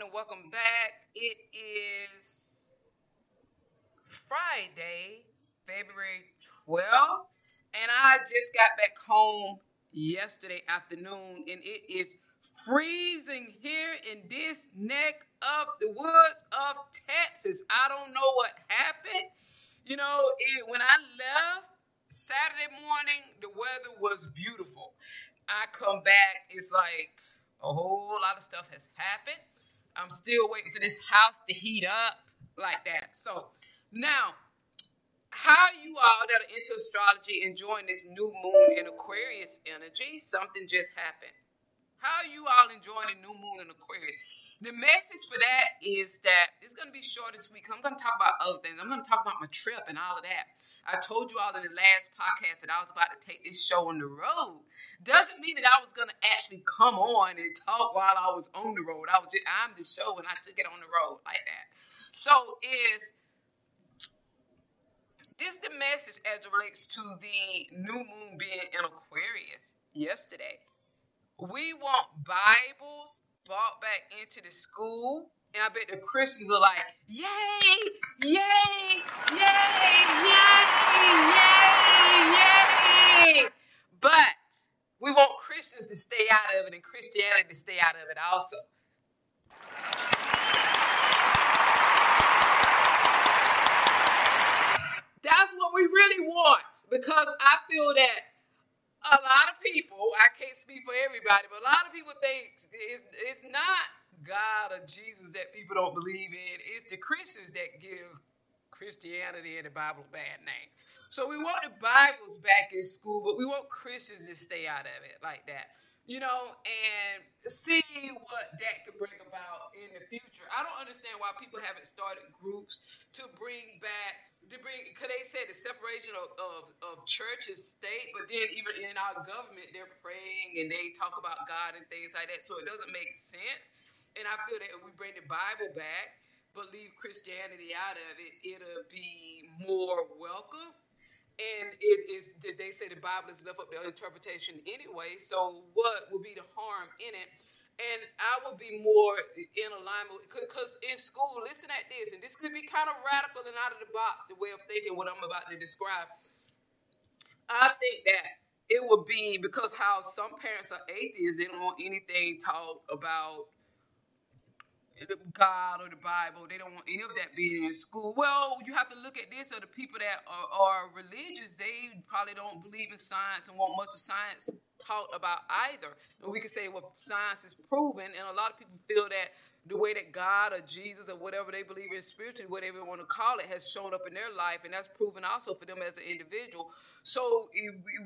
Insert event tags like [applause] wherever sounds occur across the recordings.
everyone, and welcome back. It is Friday, February 12th, and I just got back home yesterday afternoon, and it is freezing here in this neck of the woods of Texas. I don't know what happened. You know, it, when I left Saturday morning, the weather was beautiful. I come back, it's like a whole lot of stuff has happened. I'm still waiting for this house to heat up like that. So now, how you all that are into astrology enjoying this new moon in Aquarius energy? Something just happened. How are you all enjoying the new moon in Aquarius? The message for that is that it's going to be short this week. I'm going to talk about other things. I'm going to talk about my trip and all of that. I told you all in the last podcast that I was about to take this show on the road. Doesn't mean that I was going to actually come on and talk while I was on the road. I was just, I'm the show and I took it on the road like that. So is this the message as it relates to the new moon being in Aquarius yesterday? We want Bibles brought back into the school. And I bet the Christians are like, yay, yay, yay, yay, yay, yay. But we want Christians to stay out of it and Christianity to stay out of it also. That's what we really want because I feel that a lot of people, I can't speak for everybody, but a lot of people think it's, it's not God or Jesus that people don't believe in. It's the Christians that give Christianity and the Bible a bad name. So we want the Bibles back in school, but we want Christians to stay out of it like that. You know, and see what that could bring about in the future. I don't understand why people haven't started groups to bring back to bring because they said the separation of, of, of church and state, but then even in our government, they're praying and they talk about God and things like that. So it doesn't make sense. And I feel that if we bring the Bible back, but leave Christianity out of it, it'll be more welcome. And it is, Did they say the Bible is left up to interpretation anyway. So what would be the harm in it? and I would be more in alignment because in school, listen at this, and this could be kind of radical and out of the box, the way of thinking what I'm about to describe. I think that it would be because how some parents are atheists, they don't want anything taught about God or the Bible. They don't want any of that being in school. Well, you have to look at this. Or the people that are, are religious, they probably don't believe in science and want much of science taught about either. And we could say, well, science is proven, and a lot of people feel that the way that God or Jesus or whatever they believe in spiritually, whatever you want to call it, has shown up in their life, and that's proven also for them as an individual. So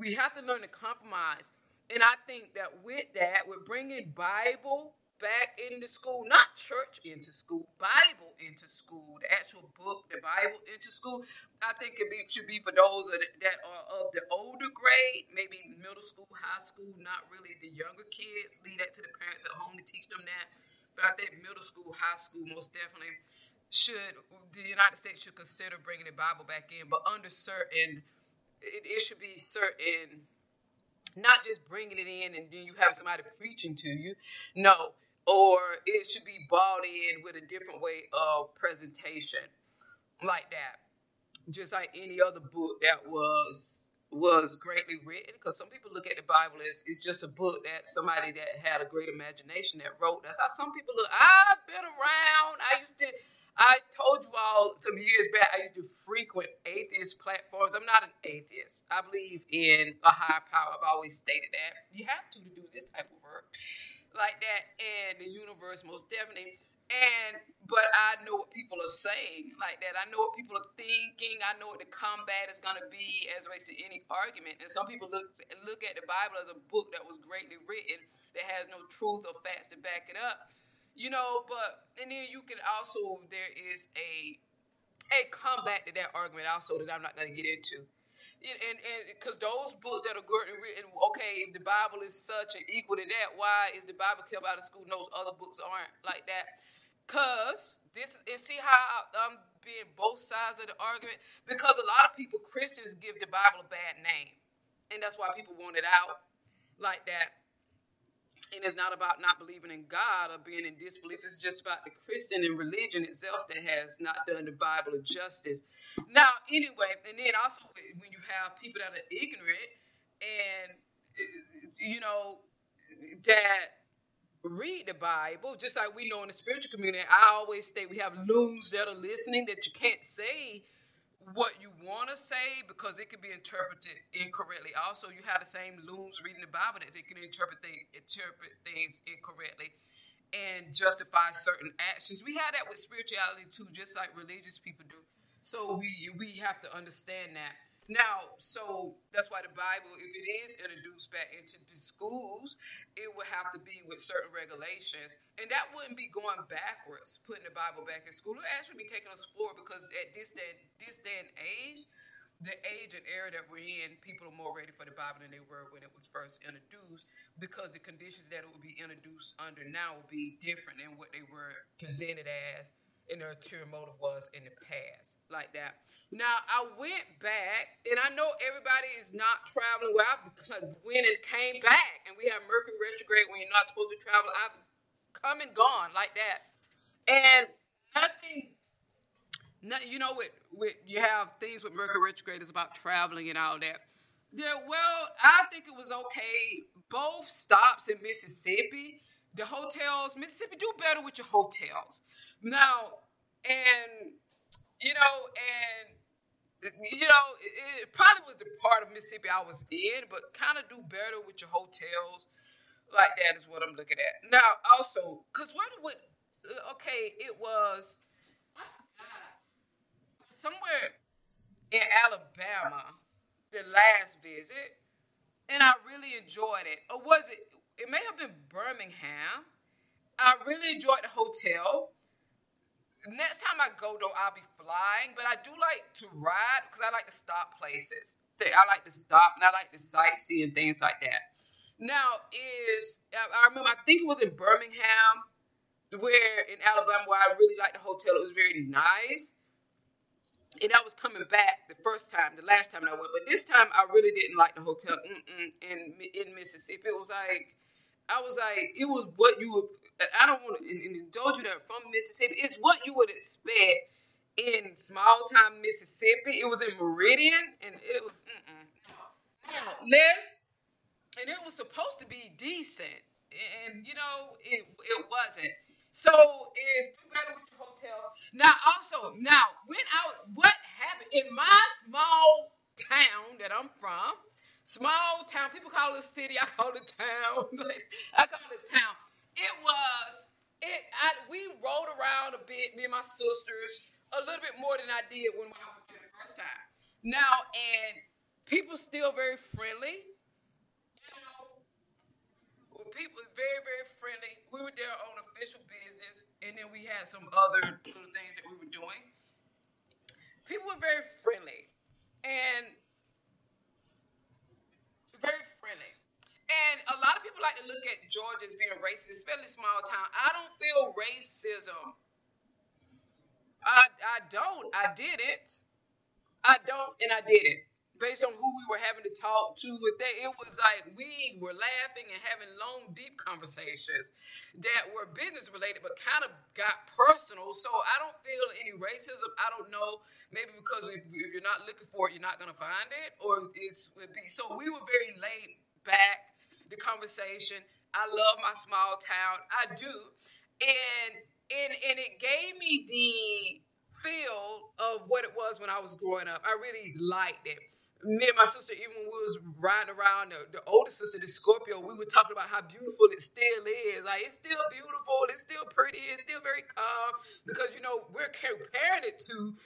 we have to learn to compromise. And I think that with that, with bringing Bible back into school, not church into school, Bible into school, the actual book, the Bible into school. I think it be, should be for those that are of the older grade, maybe middle school, high school, not really the younger kids. Leave that to the parents at home to teach them that. But I think middle school, high school, most definitely should the United States should consider bringing the Bible back in, but under certain, it, it should be certain not just bringing it in and then you have somebody preaching to you. No, or it should be bought in with a different way of presentation like that. Just like any other book that was was greatly written because some people look at the bible as it's just a book that somebody that had a great imagination that wrote. That's how some people look. I've been around. I used to i told you all some years back i used to frequent atheist platforms. I'm not an atheist. I believe in a higher power. I've always stated that. You have to to do this type of work like that and the universe most definitely and but I know what people are saying like that. I know what people are thinking. I know what the combat is going to be as relates to any argument. And some people look look at the Bible as a book that was greatly written that has no truth or facts to back it up. You know, but and then you can also there is a a comeback to that argument also that I'm not going to get into and and because those books that are good and written, okay, if the Bible is such and equal to that, why is the Bible kept out of school? And those other books aren't like that. Cause this and see how I'm being both sides of the argument. Because a lot of people, Christians, give the Bible a bad name, and that's why people want it out like that. and it's not about not believing in God or being in disbelief. It's just about the Christian and religion itself that has not done the Bible a justice. Now, anyway, and then also when you have people that are ignorant and you know that read the Bible, just like we know in the spiritual community. I always say we have loons that are listening that you can't say what you want to say because it could be interpreted incorrectly. Also, you have the same loons reading the Bible that they can interpret things, interpret things incorrectly and justify certain actions. We have that with spirituality too, just like religious people do. So we we have to understand that. Now, so that's why the Bible, if it is introduced back into the schools, it would have to be with certain regulations. And that wouldn't be going backwards, putting the Bible back in school. It would actually be taking us forward because at this day, this day and age, the age and era that we're in, people are more ready for the Bible than they were when it was first introduced because the conditions that it would be introduced under now will be different than what they were presented as and their ulterior motive was in the past, like that. Now I went back, and I know everybody is not traveling. Well, I went and came back, and we have Mercury retrograde when you're not supposed to travel. I've come and gone like that, and nothing. Not, you know, with, with you have things with Mercury retrograde is about traveling and all that. Yeah, well, I think it was okay. Both stops in Mississippi the hotels, Mississippi, do better with your hotels. Now, and you know, and you know, it, it probably was the part of Mississippi I was in, but kind of do better with your hotels. Like that is what I'm looking at. Now, also, because where did we, uh, okay, it was, somewhere in Alabama, the last visit, and I really enjoyed it. Or was it, it may have been Birmingham. I really enjoyed the hotel. Next time I go, though, I'll be flying, but I do like to ride because I like to stop places. I like to stop and I like to sightsee and things like that. Now, is I remember, I think it was in Birmingham, where in Alabama, where I really liked the hotel. It was very nice and I was coming back the first time, the last time I went, but this time I really didn't like the hotel in in Mississippi. It was like I was like it was what you would. I don't want to indulge you that from Mississippi. It's what you would expect in small town Mississippi. It was in Meridian, and it was mm-mm. less, and it was supposed to be decent, and you know it it wasn't. So is do better with your hotels. Now also, now when I what happened in my small town that I'm from, small town, people call it a city, I call it town. [laughs] I call it town. It was it I we rode around a bit, me and my sisters, a little bit more than I did when I was there the first time. Now and people still very friendly people very, very friendly. We were there on official business, and then we had some other little things that we were doing. People were very friendly and very friendly. And a lot of people like to look at Georgia as being racist, especially small town. I don't feel racism. I I don't. I did it. I don't, and I did it based on who we were having to talk to with that, it was like we were laughing and having long, deep conversations that were business related, but kind of got personal. So I don't feel any racism. I don't know, maybe because if, you're not looking for it, you're not going to find it, or it's would be. So we were very laid back. The conversation. I love my small town. I do, and and and it gave me the feel of what it was when I was growing up. I really liked it me and my sister, even when we was riding around, the, the older sister, the Scorpio, we were talking about how beautiful it still is. Like it's still beautiful, it's still pretty, it's still very calm because you know we're comparing it to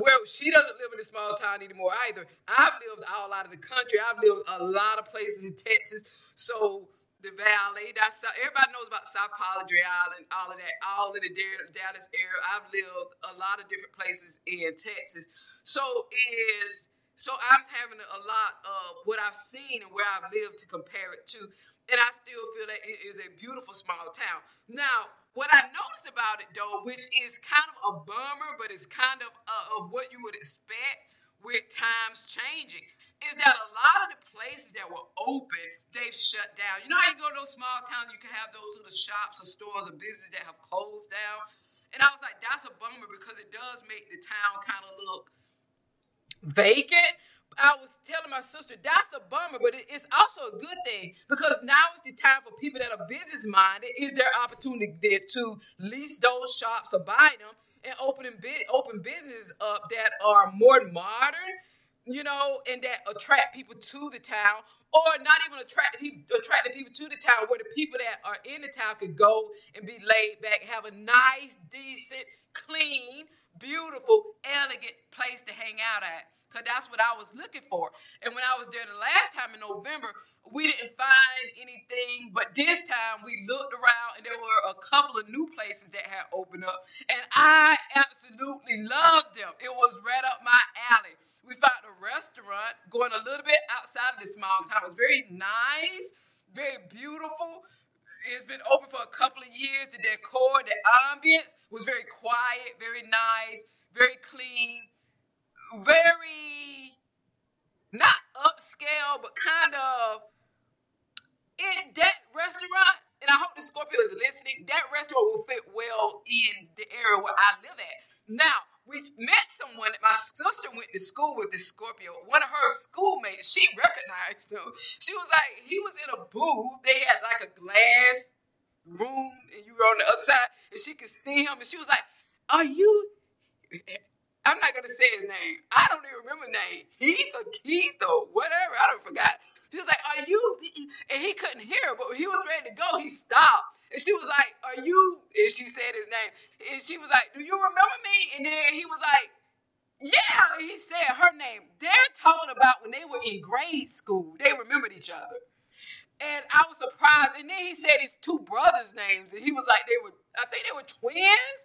where she doesn't live in a small town anymore either. I've lived all out of the country. I've lived a lot of places in Texas. So the valley, that's everybody knows about South Padre Island, all of that, all in the Dallas area. I've lived a lot of different places in Texas. So is so I'm having a lot of what I've seen and where I've lived to compare it to. And I still feel that it is a beautiful small town. Now, what I noticed about it though, which is kind of a bummer, but it's kind of uh, of what you would expect with times changing. is that a lot of the places that were open, they've shut down. You know how you go to those small towns, you can have those little shops or stores or businesses that have closed down? And I was like, that's a bummer because it does make the town kind of look vacant. I was telling my sister that's a bummer, but it's also a good thing because now is the time for people that are business minded. Is their opportunity there to lease those shops or buy them and open open businesses up that are more modern you know, and that attract people to the town, or not even attract people, attract the people to the town, where the people that are in the town could go and be laid back, have a nice, decent, clean, beautiful, elegant place to hang out at. So that's what I was looking for. And when I was there the last time in November, we didn't find anything. But this time we looked around and there were a couple of new places that had opened up. And I absolutely loved them. It was right up my alley. We found a restaurant going a little bit outside of the small town. It was very nice, very beautiful. It's been open for a couple of years. The decor, the ambience was very quiet, very nice, very clean very not upscale, but kind of in that restaurant. And I hope the Scorpio is listening. That restaurant will fit well in the area where I live at. Now, we met someone. My sister went to school with this Scorpio. One of her schoolmates, she recognized him. She was like, he was in a booth. They had like a glass room, and you were on the other side, and she could see him. And she was like, "Are you?" I'm not gonna say his name. I don't even remember name. Heath or Keith or whatever. I don't forgot. She was like, "Are you?" And he couldn't hear, but he was ready to go. He stopped, and she was like, "Are you?" And she said his name, and she was like, "Do you remember me?" And then he was like, "Yeah." He said her name. They're talking about when they were in grade school. They remembered each other. And I was surprised. And then he said his two brothers' names, and he was like, they were, I think they were twins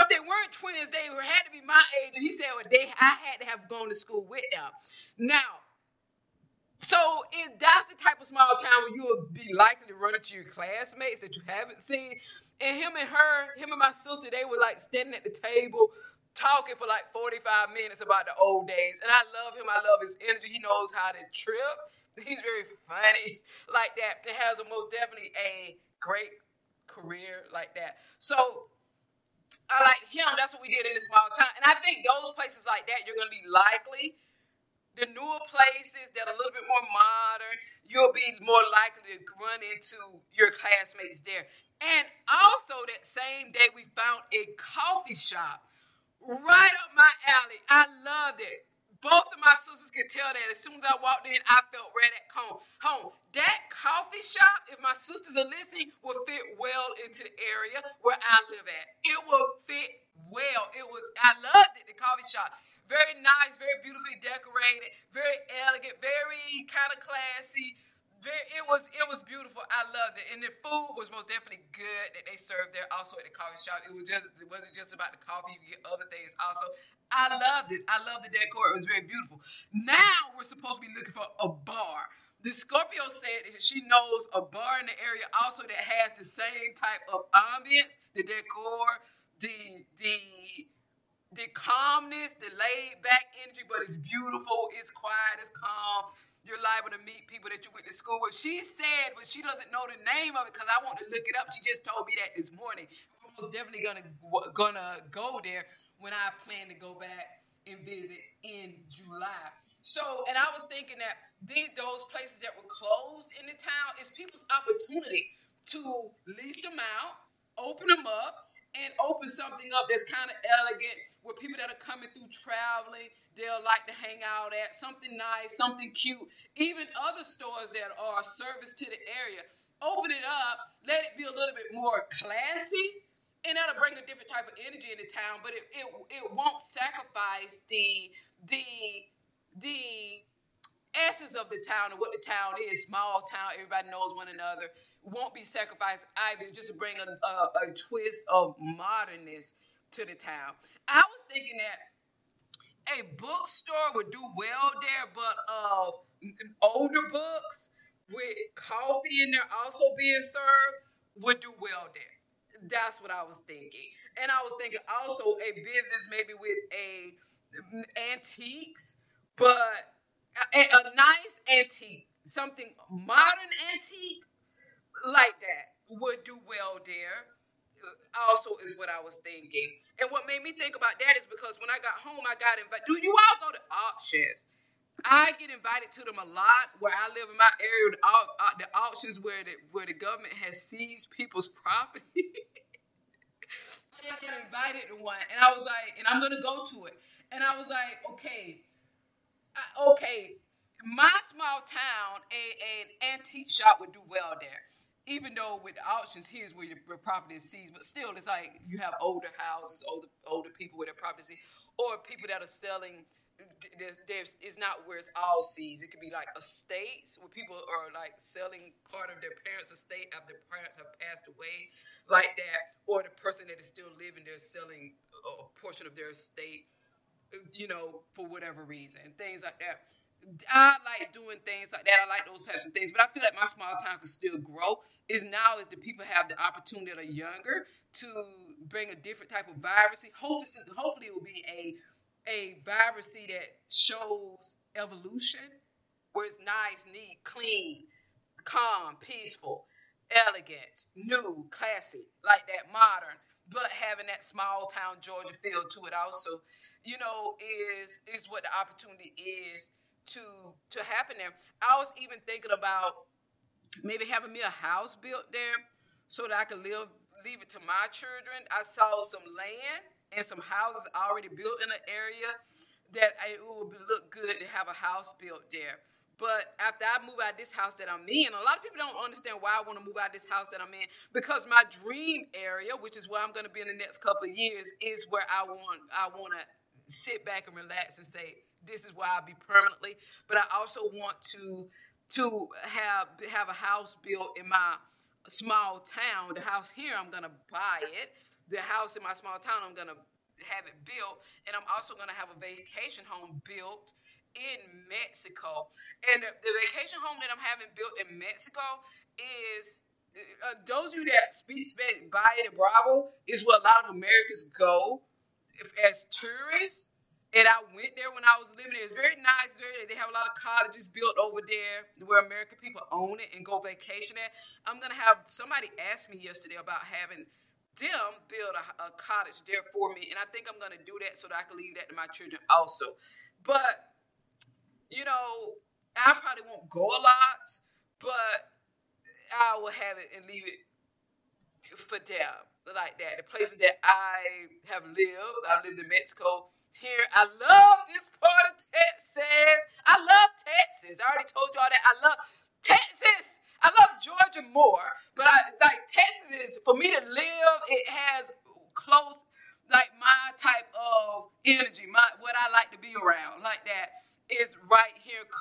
if they weren't twins, they had to be my age. And he said, well, they I had to have gone to school with them. Now, so if that's the type of small town where you will be likely to run into your classmates that you haven't seen. And him and her, him and my sister, they were like standing at the table talking for like 45 minutes about the old days. And I love him. I love his energy. He knows how to trip. He's very funny [laughs] like that. It has a most definitely a great career like that. So I like him. That's what we did in a small town. And I think those places like that, you're to be likely. The newer places that are a little bit more modern, you'll be more likely to run into your classmates there. And also, that same day, we found a coffee shop right up my alley. I loved it. Both of my sisters could tell that as soon as I walked in, I felt right at home. Home. That coffee shop, if my sisters are listening, will fit well into the area where I live at. It will fit well. It was I loved it, the coffee shop. Very nice, very beautifully decorated, very elegant, very kind of classy it was it was beautiful. I loved it, and the food was most definitely good that they served there. Also at the coffee shop, it was just it wasn't just about the coffee. You get other things also. I loved it. I loved the decor. It was very beautiful. Now we're supposed to be looking for a bar. The Scorpio said she knows a bar in the area also that has the same type of ambience, the decor, the the the calmness, the laid back energy, but it's beautiful, it's quiet, it's calm you're liable to meet people that you went to school with. She said, but she doesn't know the name of it because I want to look it up. She just told me that this morning. I'm most definitely gonna gonna go there when I plan to go back and visit in July. So, and I was thinking that these those places that were closed in the town is people's opportunity to lease them out, open them up, and open something up that's kind of elegant where people that are coming through traveling they'll like to hang out at something nice something cute. Even other stores that are service to the area. Open it up let it be a little bit more classy and that'll bring a different type of energy into town but it, it, it won't sacrifice the the the essence of the town and what the town is, small town, everybody knows one another, won't be sacrificed either just to bring a, a, a twist of modernness to the town. I was thinking that a bookstore would do well there, but uh, older books with coffee in there also being served would do well there. That's what I was thinking. And I was thinking also a business maybe with a antiques, but a, a nice antique, something modern antique like that would do well there. Also, is what I was thinking. And what made me think about that is because when I got home, I got invited. Do you all go to auctions? I get invited to them a lot where I live in my area. The, uh, the auctions where the where the government has seized people's [laughs] property. I got invited to one, and I was like, and I'm gonna go to it. And I was like, okay, Okay, my small town, a, an antique shop would do well there even though with the auctions, here's where your property is seized, but still, it's like you have older houses, older older people with their property, or people that are selling. There's, there's it's not where it's all seized. It could be like estates where people are like selling part of their parents' estate after their parents have passed away, like that, or the person that is still living, they're selling a portion of their estate, you know, for whatever reason, things like that. I like doing things like that. I like those types of things. But I feel like my small town can still grow. Is now is the people have the opportunity that are younger to bring a different type of vibrancy. Hopefully, hopefully it will be a a vibrancy that shows evolution, where it's nice, neat, clean, calm, peaceful, elegant, new, classy, like that, modern, but having that small town Georgia feel to it also, you know, is is what the opportunity is to to happen there. I was even thinking about maybe having me a house built there so that I could live leave it to my children. I saw some land and some houses already built in the area that it would look good to have a house built there. But after I move out of this house that I'm in, a lot of people don't understand why I want to move out of this house that I'm in because my dream area, which is where I'm going to be in the next couple of years, is where I want I want to sit back and relax and say, this is where I'll be permanently. But I also want to to have have a house built in my small town. The house here, I'm gonna buy it. The house in my small town, I'm gonna have it built, and I'm also gonna have a vacation home built in Mexico. And the, the vacation home that I'm having built in Mexico is. Uh, those of you that speak Spanish, Bahia de Bravo is where a lot of Americans go as tourists and I went there when I was living there. It's very nice. Very, they have a lot of cottages built over there where American people own it and go vacation at. I'm gonna have somebody ask me yesterday about having them build a, a cottage there for me, and I think I'm gonna do that so that I can leave that to my children also. But you know, I probably won't go a lot, but I will have it and leave it for them like that. The places that I have lived, I've lived in Mexico here. I love this part of Texas. I love Texas. I already told y'all that. I love Texas. I love Georgia more, but I like Texas is for me to live. It has close, like my type of energy, my what I like to be around, like that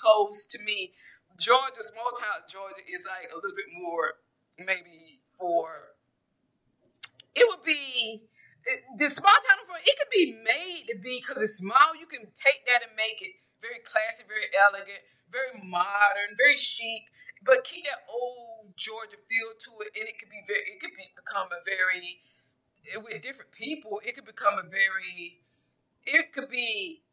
close to me. Georgia, small town Georgia, is like a little bit more maybe for. It would be the small town for it could be made to be because it's small. You can take that and make it very classy, very elegant, very modern, very chic, but keep that old Georgia feel to it, and it could be very. It could be become a very with different people. It could become a very. It could be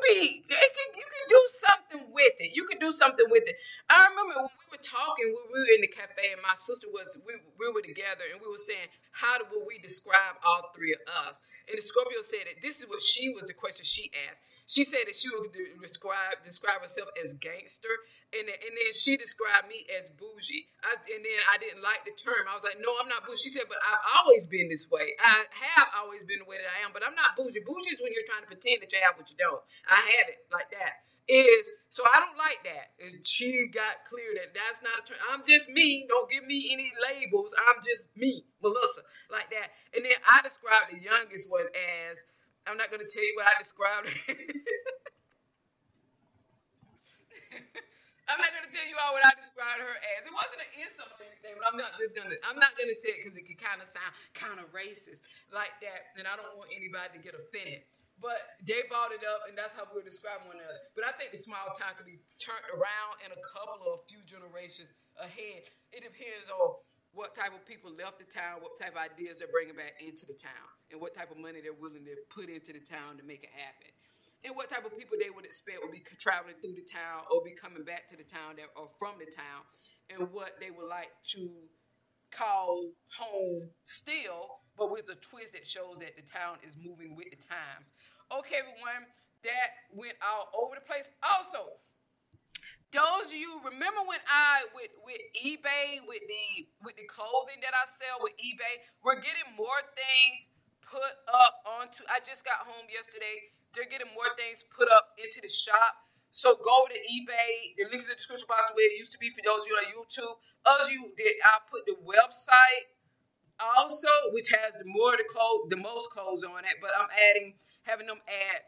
could be, it could, you can do something with it. You can do something with it. I remember when we were talking, we were in the cafe, and my sister was, we, we were together, and we were saying, how would we describe all three of us? And the Scorpio said that this is what she was the question she asked. She said that she would describe describe herself as gangster, and then, and then she described me as bougie. I, and then I didn't like the term. I was like, no, I'm not bougie. She said, but I've always been this way. I have always been the way that I am, but I'm not bougie. Bougie is when you're trying to pretend that you have what you don't. I have it like that. Is so I don't like that. And she got clear that that's not a term. I'm just me. Don't give me any labels. I'm just me, Melissa, like that. And then I described the youngest one as I'm not going to tell you what I described. [laughs] I'm not gonna tell you all what I described her as. It wasn't an insult or anything, but I'm not just gonna. I'm not gonna say it because it could kind of sound kind of racist like that, and I don't want anybody to get offended. But they brought it up, and that's how we were describing one another. But I think the small town could be turned around in a couple or a few generations ahead. It depends on what type of people left the town, what type of ideas they're bringing back into the town, and what type of money they're willing to put into the town to make it happen. And what type of people they would expect would be traveling through the town or be coming back to the town that, or from the town, and what they would like to call home still, but with a twist that shows that the town is moving with the times. Okay, everyone, that went all over the place. Also, those of you remember when I with with eBay with the with the clothing that I sell with eBay, we're getting more things put up onto. I just got home yesterday. They're getting more things put up into the shop. So go to eBay. The links in the description box the way it used to be for those of you on YouTube. Others you did I put the website also, which has the more the clothes, the most clothes on it. But I'm adding having them add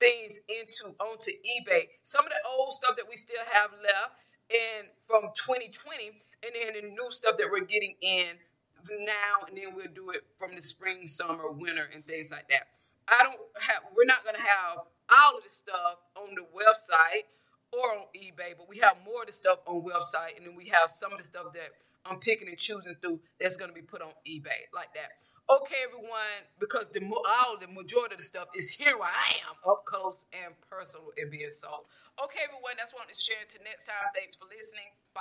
things into onto eBay. Some of the old stuff that we still have left and from 2020 and then the new stuff that we're getting in now and then we'll do it from the spring, summer, winter and things like that. I don't have we're not gonna have all of the stuff on the website or on eBay, but we have more of the stuff on website and then we have some of the stuff that I'm picking and choosing through that's gonna be put on eBay like that okay, everyone, because the all the majority of the stuff is here where I am, up close and personal and being sold. Okay, everyone, that's what I'm sharing. To next time, thanks for listening. Bye.